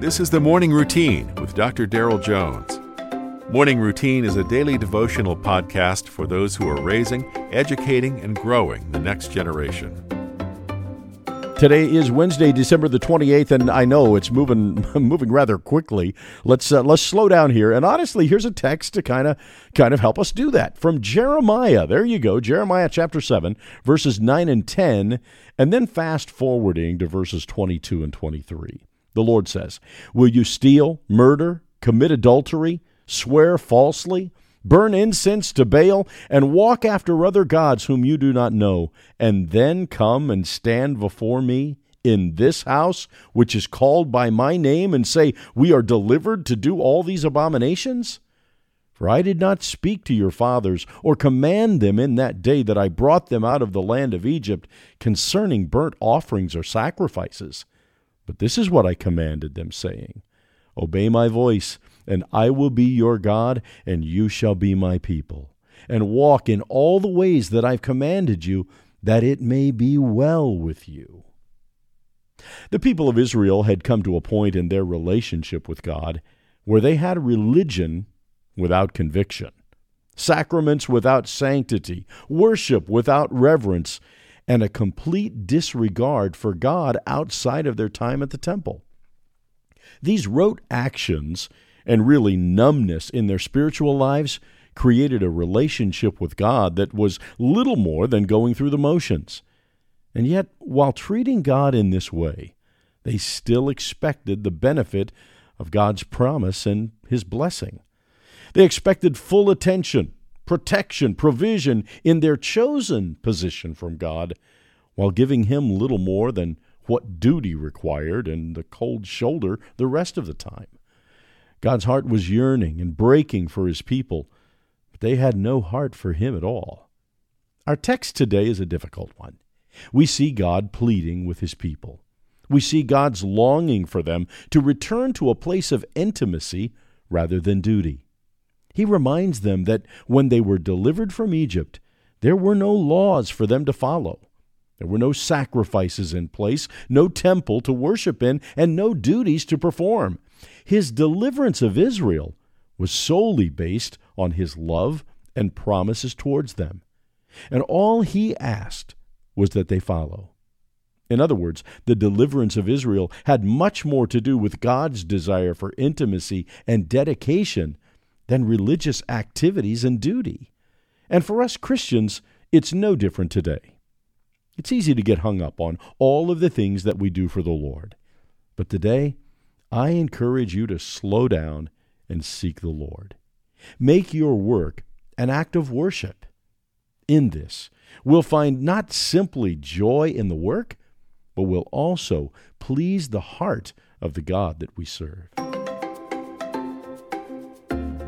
This is the Morning Routine with Dr. Daryl Jones. Morning Routine is a daily devotional podcast for those who are raising, educating, and growing the next generation. Today is Wednesday, December the 28th, and I know it's moving moving rather quickly. Let's uh, let's slow down here. And honestly, here's a text to kind of kind of help us do that from Jeremiah. There you go, Jeremiah chapter 7, verses 9 and 10, and then fast forwarding to verses 22 and 23. The Lord says, "Will you steal, murder, commit adultery, swear falsely?" burn incense to Baal, and walk after other gods whom you do not know, and then come and stand before me in this house, which is called by my name, and say, We are delivered to do all these abominations? For I did not speak to your fathers, or command them in that day that I brought them out of the land of Egypt concerning burnt offerings or sacrifices. But this is what I commanded them, saying, Obey my voice and I will be your God, and you shall be my people. And walk in all the ways that I've commanded you, that it may be well with you. The people of Israel had come to a point in their relationship with God where they had religion without conviction, sacraments without sanctity, worship without reverence, and a complete disregard for God outside of their time at the temple. These rote actions and really numbness in their spiritual lives created a relationship with God that was little more than going through the motions. And yet, while treating God in this way, they still expected the benefit of God's promise and His blessing. They expected full attention, protection, provision in their chosen position from God, while giving Him little more than what duty required and the cold shoulder the rest of the time. God's heart was yearning and breaking for his people, but they had no heart for him at all. Our text today is a difficult one. We see God pleading with his people. We see God's longing for them to return to a place of intimacy rather than duty. He reminds them that when they were delivered from Egypt, there were no laws for them to follow. There were no sacrifices in place, no temple to worship in, and no duties to perform. His deliverance of Israel was solely based on his love and promises towards them. And all he asked was that they follow. In other words, the deliverance of Israel had much more to do with God's desire for intimacy and dedication than religious activities and duty. And for us Christians, it's no different today. It's easy to get hung up on all of the things that we do for the Lord. But today, I encourage you to slow down and seek the Lord. Make your work an act of worship. In this, we'll find not simply joy in the work, but will also please the heart of the God that we serve.